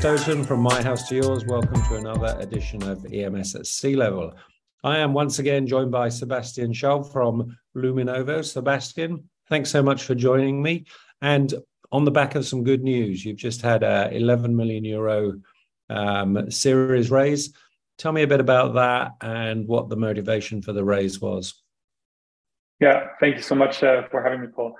Stoten from my house to yours. Welcome to another edition of EMS at C-Level. I am once again joined by Sebastian Schaal from Luminovo. Sebastian, thanks so much for joining me. And on the back of some good news, you've just had a 11 million euro um, series raise. Tell me a bit about that and what the motivation for the raise was. Yeah, thank you so much uh, for having me, Paul.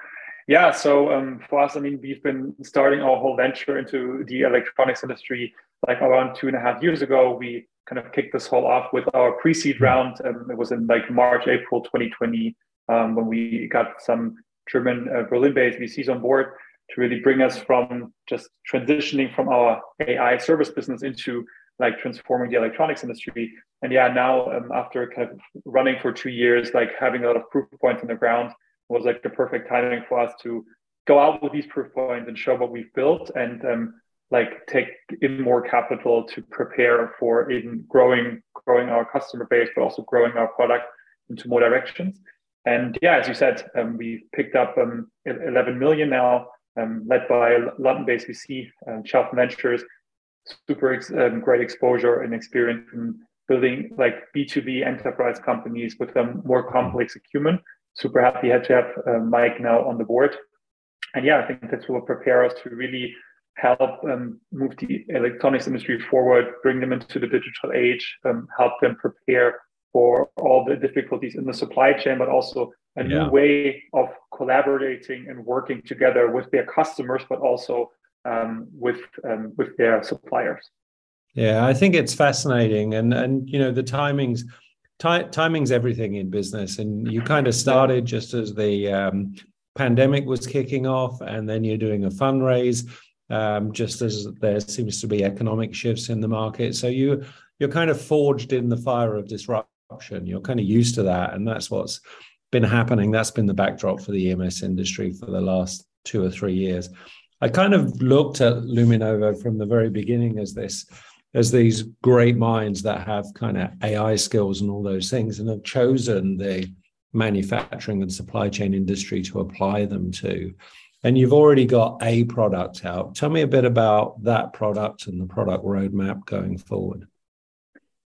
Yeah, so um, for us, I mean, we've been starting our whole venture into the electronics industry like around two and a half years ago. We kind of kicked this whole off with our pre-seed round. Um, it was in like March, April 2020 um, when we got some German uh, Berlin-based VCs on board to really bring us from just transitioning from our AI service business into like transforming the electronics industry. And yeah, now um, after kind of running for two years, like having a lot of proof points on the ground was like the perfect timing for us to go out with these proof points and show what we've built and um, like take in more capital to prepare for even growing growing our customer base, but also growing our product into more directions. And yeah, as you said, um, we picked up um, 11 million now, um, led by London-based VC, um, Ventures. Super ex- um, great exposure and experience in building like B2B enterprise companies with a more complex acumen. Super happy had to have uh, Mike now on the board. And yeah, I think that will prepare us to really help um, move the electronics industry forward, bring them into the digital age, um, help them prepare for all the difficulties in the supply chain, but also a yeah. new way of collaborating and working together with their customers, but also um, with um, with their suppliers. Yeah, I think it's fascinating, and and you know the timings. Timing's everything in business, and you kind of started just as the um, pandemic was kicking off, and then you're doing a fundraise um, just as there seems to be economic shifts in the market. So you you're kind of forged in the fire of disruption. You're kind of used to that, and that's what's been happening. That's been the backdrop for the EMS industry for the last two or three years. I kind of looked at Luminovo from the very beginning as this as these great minds that have kind of AI skills and all those things, and have chosen the manufacturing and supply chain industry to apply them to and you've already got a product out. Tell me a bit about that product and the product roadmap going forward.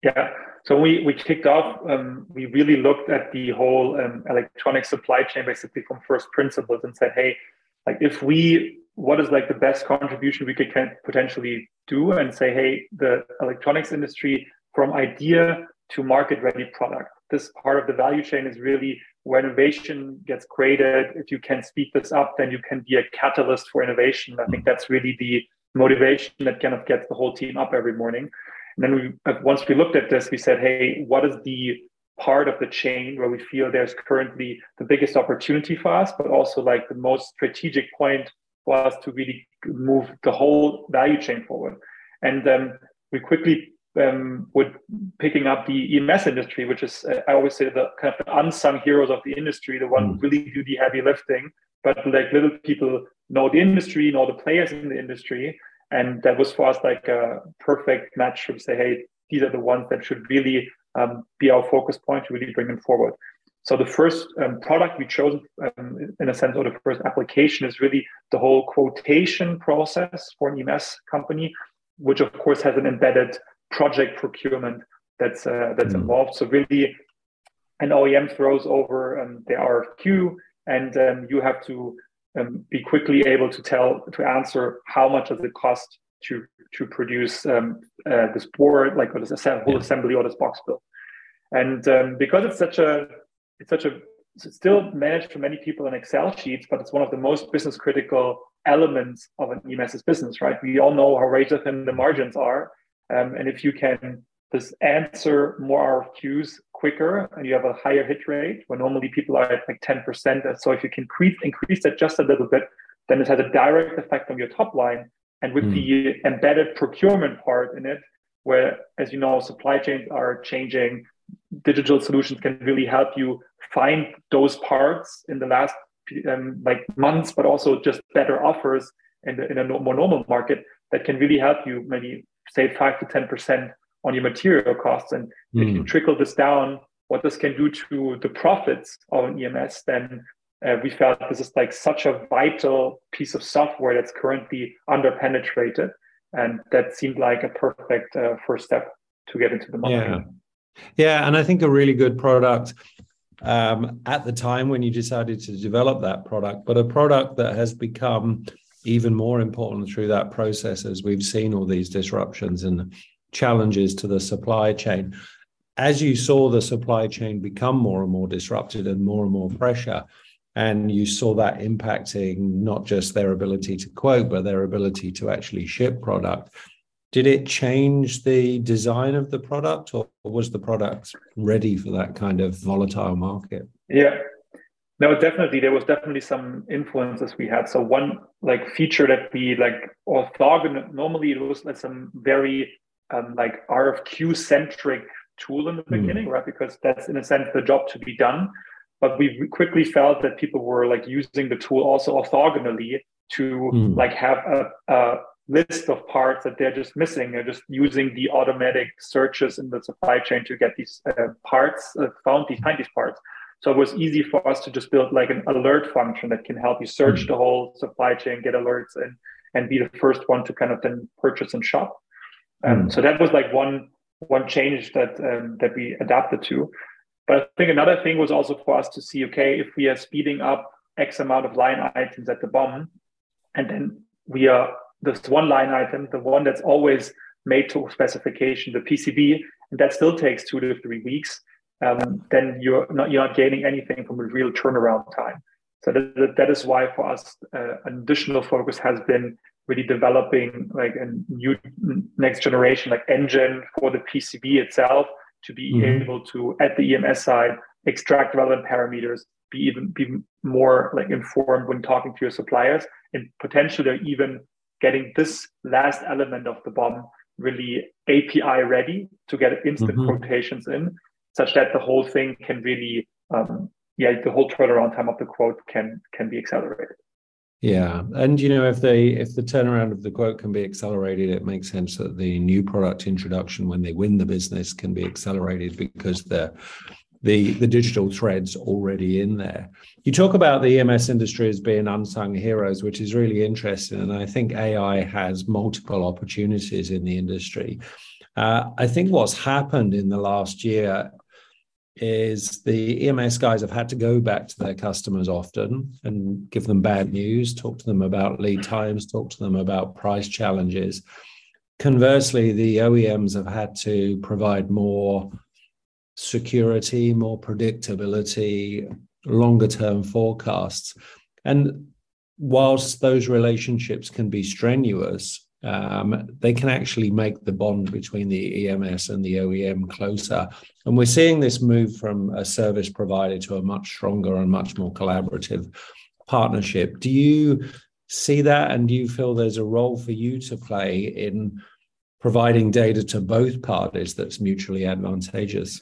Yeah. So we we kicked off. Um, we really looked at the whole um, electronic supply chain basically from first principles and said, hey, like if we, what is like the best contribution we could potentially do, and say, hey, the electronics industry from idea to market ready product. This part of the value chain is really where innovation gets created, if you can speed this up, then you can be a catalyst for innovation. I think that's really the motivation that kind of gets the whole team up every morning. And then we, uh, once we looked at this, we said, hey, what is the part of the chain where we feel there's currently the biggest opportunity for us, but also like the most strategic point for us to really move the whole value chain forward. And um, we quickly um, with picking up the EMS industry, which is uh, I always say the kind of the unsung heroes of the industry, the one mm. who really do the heavy lifting. But like little people know the industry, know the players in the industry, and that was for us like a perfect match to say, hey, these are the ones that should really um, be our focus point to really bring them forward. So the first um, product we chose, um, in a sense, or the first application is really the whole quotation process for an EMS company, which of course has an embedded project procurement that's uh, that's mm. involved. So really, an OEM throws over um, the RFQ, and um, you have to um, be quickly able to tell to answer how much does it cost to to produce um, uh, this board, like or this whole assembly or this box build. And um, because it's such a it's such a it's still managed for many people in Excel sheets, but it's one of the most business critical elements of an EMS's business, right? We all know how razor thin the margins are, um, and if you can just answer more RFQs quicker and you have a higher hit rate, where normally people are at like 10%. So if you can increase, increase that just a little bit, then it has a direct effect on your top line. And with mm. the embedded procurement part in it, where, as you know, supply chains are changing, digital solutions can really help you find those parts in the last um, like months, but also just better offers in, the, in a more normal market that can really help you maybe save five to ten percent on your material costs. And mm. if you hmm. trickle this down, what this can do to the profits of an EMS, then uh, we felt this is like such a vital piece of software that's currently underpenetrated. and that seemed like a perfect uh, first step to get into the market. Yeah, yeah, and I think a really good product um, at the time when you decided to develop that product, but a product that has become even more important through that process as we've seen all these disruptions and challenges to the supply chain. As you saw the supply chain become more and more disrupted and more and more pressure, and you saw that impacting not just their ability to quote, but their ability to actually ship product. Did it change the design of the product, or was the product ready for that kind of volatile market? Yeah, no, definitely. There was definitely some influences we had. So one like feature that we like orthogonal. Normally, it was like some very um, like RFQ centric tool in the mm. beginning, right? Because that's in a sense the job to be done. But we quickly felt that people were like using the tool also orthogonally to mm. like have a, a list of parts that they're just missing. They're just using the automatic searches in the supply chain to get these uh, parts uh, found, these find these parts. So it was easy for us to just build like an alert function that can help you search mm-hmm. the whole supply chain, get alerts, and and be the first one to kind of then purchase and shop. Um, mm-hmm. So that was like one one change that um, that we adapted to. But I think another thing was also for us to see, okay, if we are speeding up X amount of line items at the BOM, and then we are this one line item, the one that's always made to specification, the PCB, and that still takes two to three weeks um, then you're not you're not gaining anything from a real turnaround time. So that, that is why for us uh, an additional focus has been really developing like a new next generation like engine for the PCB itself to be mm-hmm. able to at the EMS side extract relevant parameters, be even be more like informed when talking to your suppliers, and potentially even getting this last element of the BOM really API ready to get instant mm-hmm. quotations in such that the whole thing can really, um, yeah, the whole turnaround time of the quote can can be accelerated. Yeah, and you know if they if the turnaround of the quote can be accelerated, it makes sense that the new product introduction when they win the business can be accelerated because the the the digital threads already in there. You talk about the EMS industry as being unsung heroes, which is really interesting, and I think AI has multiple opportunities in the industry. Uh, I think what's happened in the last year is the EMS guys have had to go back to their customers often and give them bad news, talk to them about lead times, talk to them about price challenges. Conversely, the OEMs have had to provide more security, more predictability, longer term forecasts. And whilst those relationships can be strenuous, um, they can actually make the bond between the EMS and the OEM closer. And we're seeing this move from a service provider to a much stronger and much more collaborative partnership. Do you see that? And do you feel there's a role for you to play in providing data to both parties that's mutually advantageous?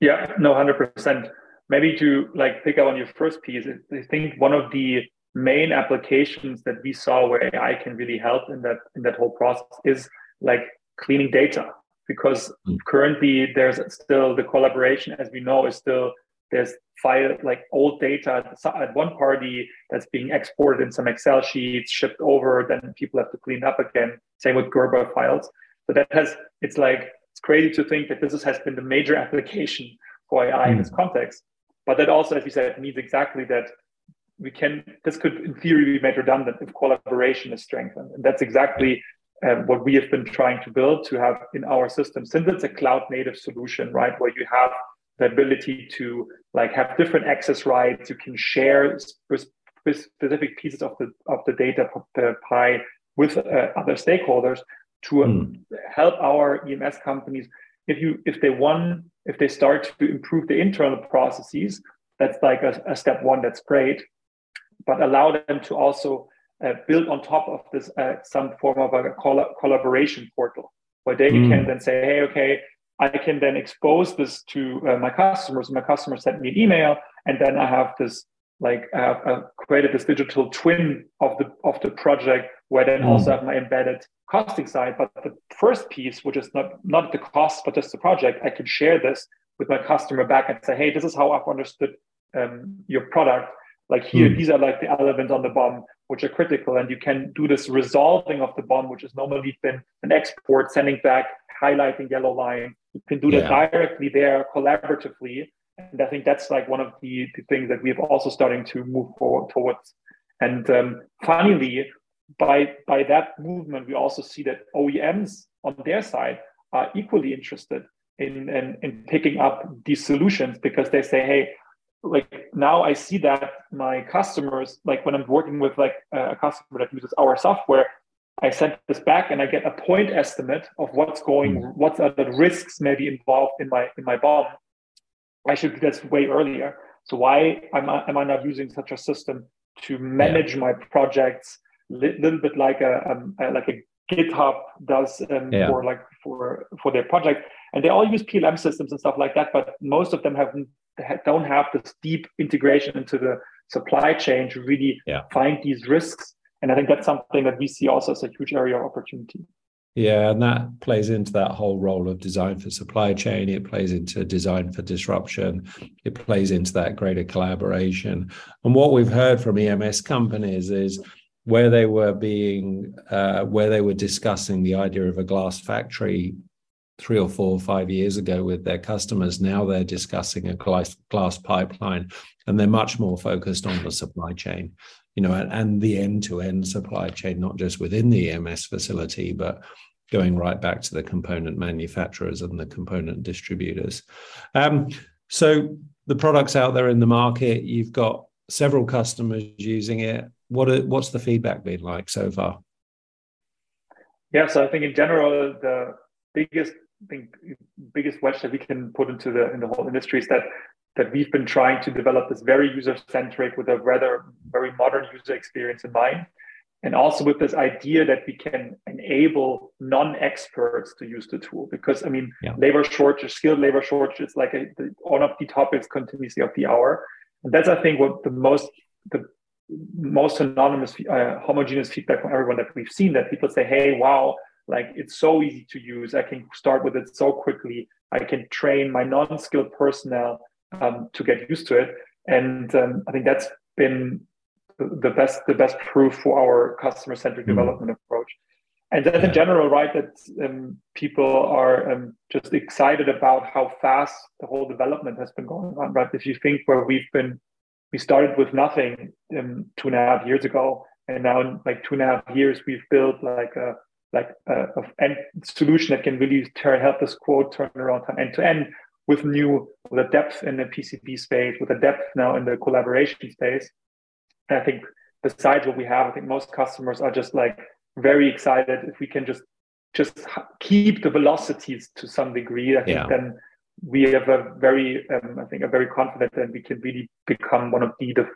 Yeah, no, 100%. Maybe to like pick up on your first piece, I think one of the main applications that we saw where AI can really help in that in that whole process is like cleaning data because mm. currently there's still the collaboration as we know is still there's file like old data at one party that's being exported in some excel sheets shipped over then people have to clean up again same with gerber files so that has it's like it's crazy to think that this has been the major application for ai mm. in this context but that also as you said means exactly that we can this could in theory be made redundant if collaboration is strengthened and that's exactly um, what we have been trying to build to have in our system since it's a cloud native solution right where you have the ability to like have different access rights you can share specific pieces of the of the data pie with uh, other stakeholders to mm. help our ems companies if you if they want if they start to improve the internal processes that's like a, a step one that's great but allow them to also uh, build on top of this uh, some form of a coll- collaboration portal where they mm. can then say, hey, okay, I can then expose this to uh, my customers. My customers send me an email, and then I have this like I have uh, created this digital twin of the of the project where then mm. also have my embedded costing side. But the first piece, which is not not the cost but just the project, I can share this with my customer back and say, hey, this is how I've understood um, your product like here, mm. these are like the elements on the BOM which are critical, and you can do this resolving of the BOM, which has normally been an export, sending back, highlighting yellow line. You can do yeah. that directly there, collaboratively, and I think that's like one of the, the things that we've also starting to move forward towards. And um, finally, by by that movement, we also see that OEMs on their side are equally interested in, in, in picking up these solutions because they say, hey, like now I see that my customers, like when I'm working with like a customer that uses our software, I send this back and I get a point estimate of what's going, mm. what are the risks maybe involved in my in my BOM. I should do this way earlier. So why am I, am I not using such a system to manage yeah. my projects a li- little bit like a, um, a, like a GitHub does um, yeah. for like for for their project, and they all use PLM systems and stuff like that. But most of them have don't have this deep integration into the supply chain to really yeah. find these risks. And I think that's something that we see also as a huge area of opportunity. Yeah, and that plays into that whole role of design for supply chain. It plays into design for disruption. It plays into that greater collaboration. And what we've heard from EMS companies is where they were being, uh, where they were discussing the idea of a glass factory three or four or five years ago with their customers. Now they're discussing a glass, glass pipeline, and they're much more focused on the supply chain, you know, and, and the end-to-end supply chain, not just within the EMS facility, but going right back to the component manufacturers and the component distributors. Um, so the products out there in the market, you've got several customers using it. What are, what's the feedback been like so far? Yeah, so I think in general the biggest think biggest wedge that we can put into the in the whole industry is that that we've been trying to develop this very user centric with a rather very modern user experience in mind. And also with this idea that we can enable non-experts to use the tool. Because i mean yeah. labor shortage skilled labor shortage is like a, the, one of the topics continuously of the hour. And that's i think what the most the most anonymous uh, homogeneous feedback from everyone that we've seen that people say hey wow like it's so easy to use. I can start with it so quickly. I can train my non-skilled personnel um, to get used to it. And um, i think that's been the best the best proof for our customer centric mm-hmm. development approach. And then in general right that um, people are um, just excited about how fast the whole development has been going on right? If you think where we've been we started with nothing um, two and a half years ago and now in like two and a half years we've built like a like a, a solution that can really turn, help this quote turn around time end to end with new with a depth in the PCB space, with a depth now in the collaboration space. And I think besides what we have, I think most customers are just like very excited if we can just just keep the velocities to some degree. I think yeah. then we have a very, um, I think, a very confident that we can really become one of the de,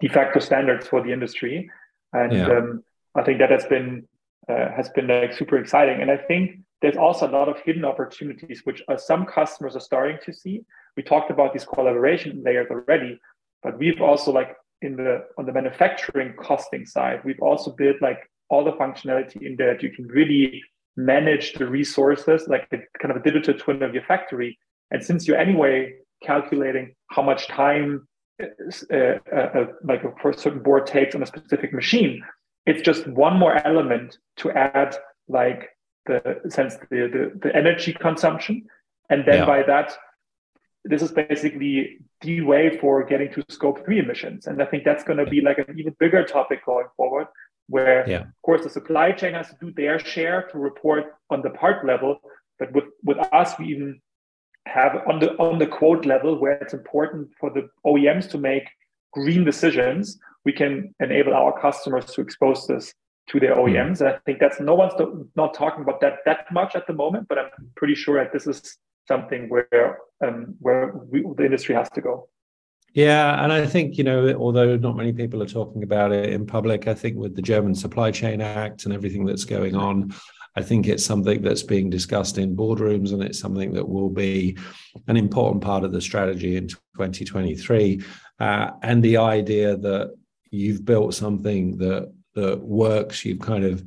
de facto standards for the industry. And yeah. um, I think that has been uh, has been like super exciting. And I think there's also a lot of hidden opportunities, which uh, some customers are starting to see. We talked about these collaboration layers already, but we've also like in the on the manufacturing costing side, we've also built like all the functionality in there that you can really manage the resources, like a kind of a digital twin of your factory. And since you're anyway calculating how much time uh, uh, uh like a certain board takes on a specific machine, it's just one more element to add like the sense the, the, the energy consumption and then yeah. by that this is basically the way for getting to scope three emissions and i think that's going to be like an even bigger topic going forward where yeah. of course the supply chain has to do their share to report on the part level but with with us we even have on the on the quote level where it's important for the oems to make green decisions we can enable our customers to expose this to their hmm. OEMs. And I think that's no one's not talking about that that much at the moment, but I'm pretty sure that this is something where um, where we, the industry has to go. Yeah, and I think you know, although not many people are talking about it in public, I think with the German Supply Chain Act and everything that's going on, I think it's something that's being discussed in boardrooms, and it's something that will be an important part of the strategy in 2023. Uh, and the idea that you've built something that that works. You've kind of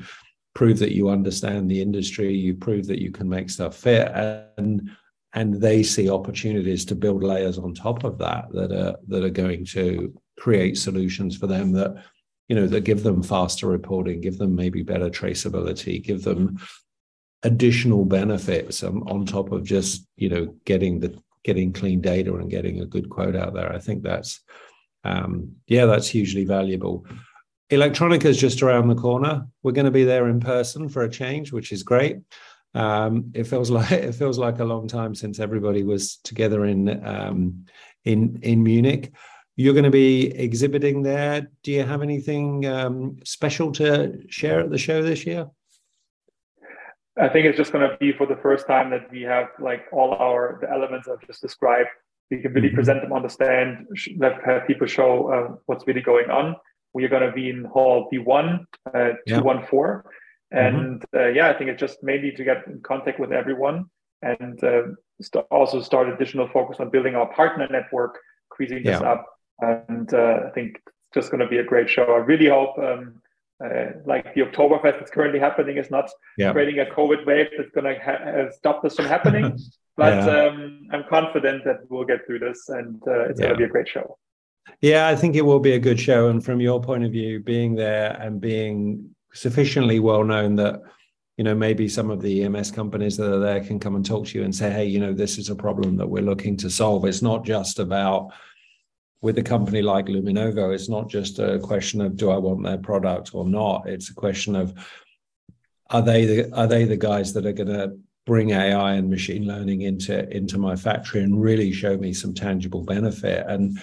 proved that you understand the industry. You prove that you can make stuff fit. And and they see opportunities to build layers on top of that that are that are going to create solutions for them that you know that give them faster reporting give them maybe better traceability give them additional benefits um, on top of just you know getting the getting clean data and getting a good quote out there. I think that's um, yeah that's hugely valuable electronica is just around the corner we're going to be there in person for a change which is great um, it feels like it feels like a long time since everybody was together in um, in in Munich. You're going to be exhibiting there. Do you have anything um, special to share at the show this year? I think it's just going to be for the first time that we have like all our the elements I've just described. We can really mm-hmm. present them understand, the stand, that have people show uh, what's really going on. We are going to be in Hall B1, uh, 214. Mm-hmm. And mm-hmm. uh, yeah, I think it's just mainly to get in contact with everyone and uh, st- also start additional focus on building our partner network, increasing this yeah. up. And uh, I think it's just going to be a great show. I really hope, um, uh, like the Oktoberfest that's currently happening, is not yeah. creating a COVID wave that's going to ha- stop this from happening. but yeah. um, I'm confident that we'll get through this, and uh, it's going to be a great show. Yeah, I think it will be a good show. And from your point of view, being there and being sufficiently well known that you know maybe some of the EMS companies that are there can come and talk to you and say, hey, you know, this is a problem that we're looking to solve. It's not just about with a company like Luminovo, it's not just a question of do I want their product or not. It's a question of are they the are they the guys that are going to bring AI and machine learning into into my factory and really show me some tangible benefit? And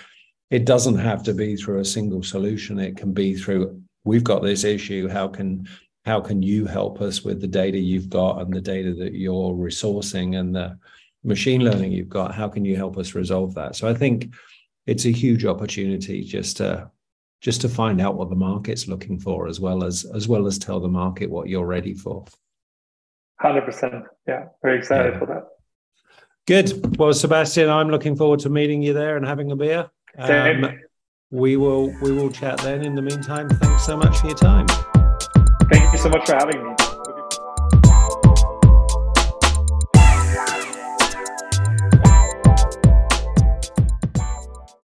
it doesn't have to be through a single solution. It can be through we've got this issue. How can how can you help us with the data you've got and the data that you're resourcing and the machine learning you've got? How can you help us resolve that? So i think it's a huge opportunity just to just to find out what the market's looking for as well as as well as tell the market what you're ready for 100% yeah very excited yeah. for that good well sebastian i'm looking forward to meeting you there and having a beer Um, we will we will chat then. In the meantime, thanks so much for your time. Thank you so much for having me.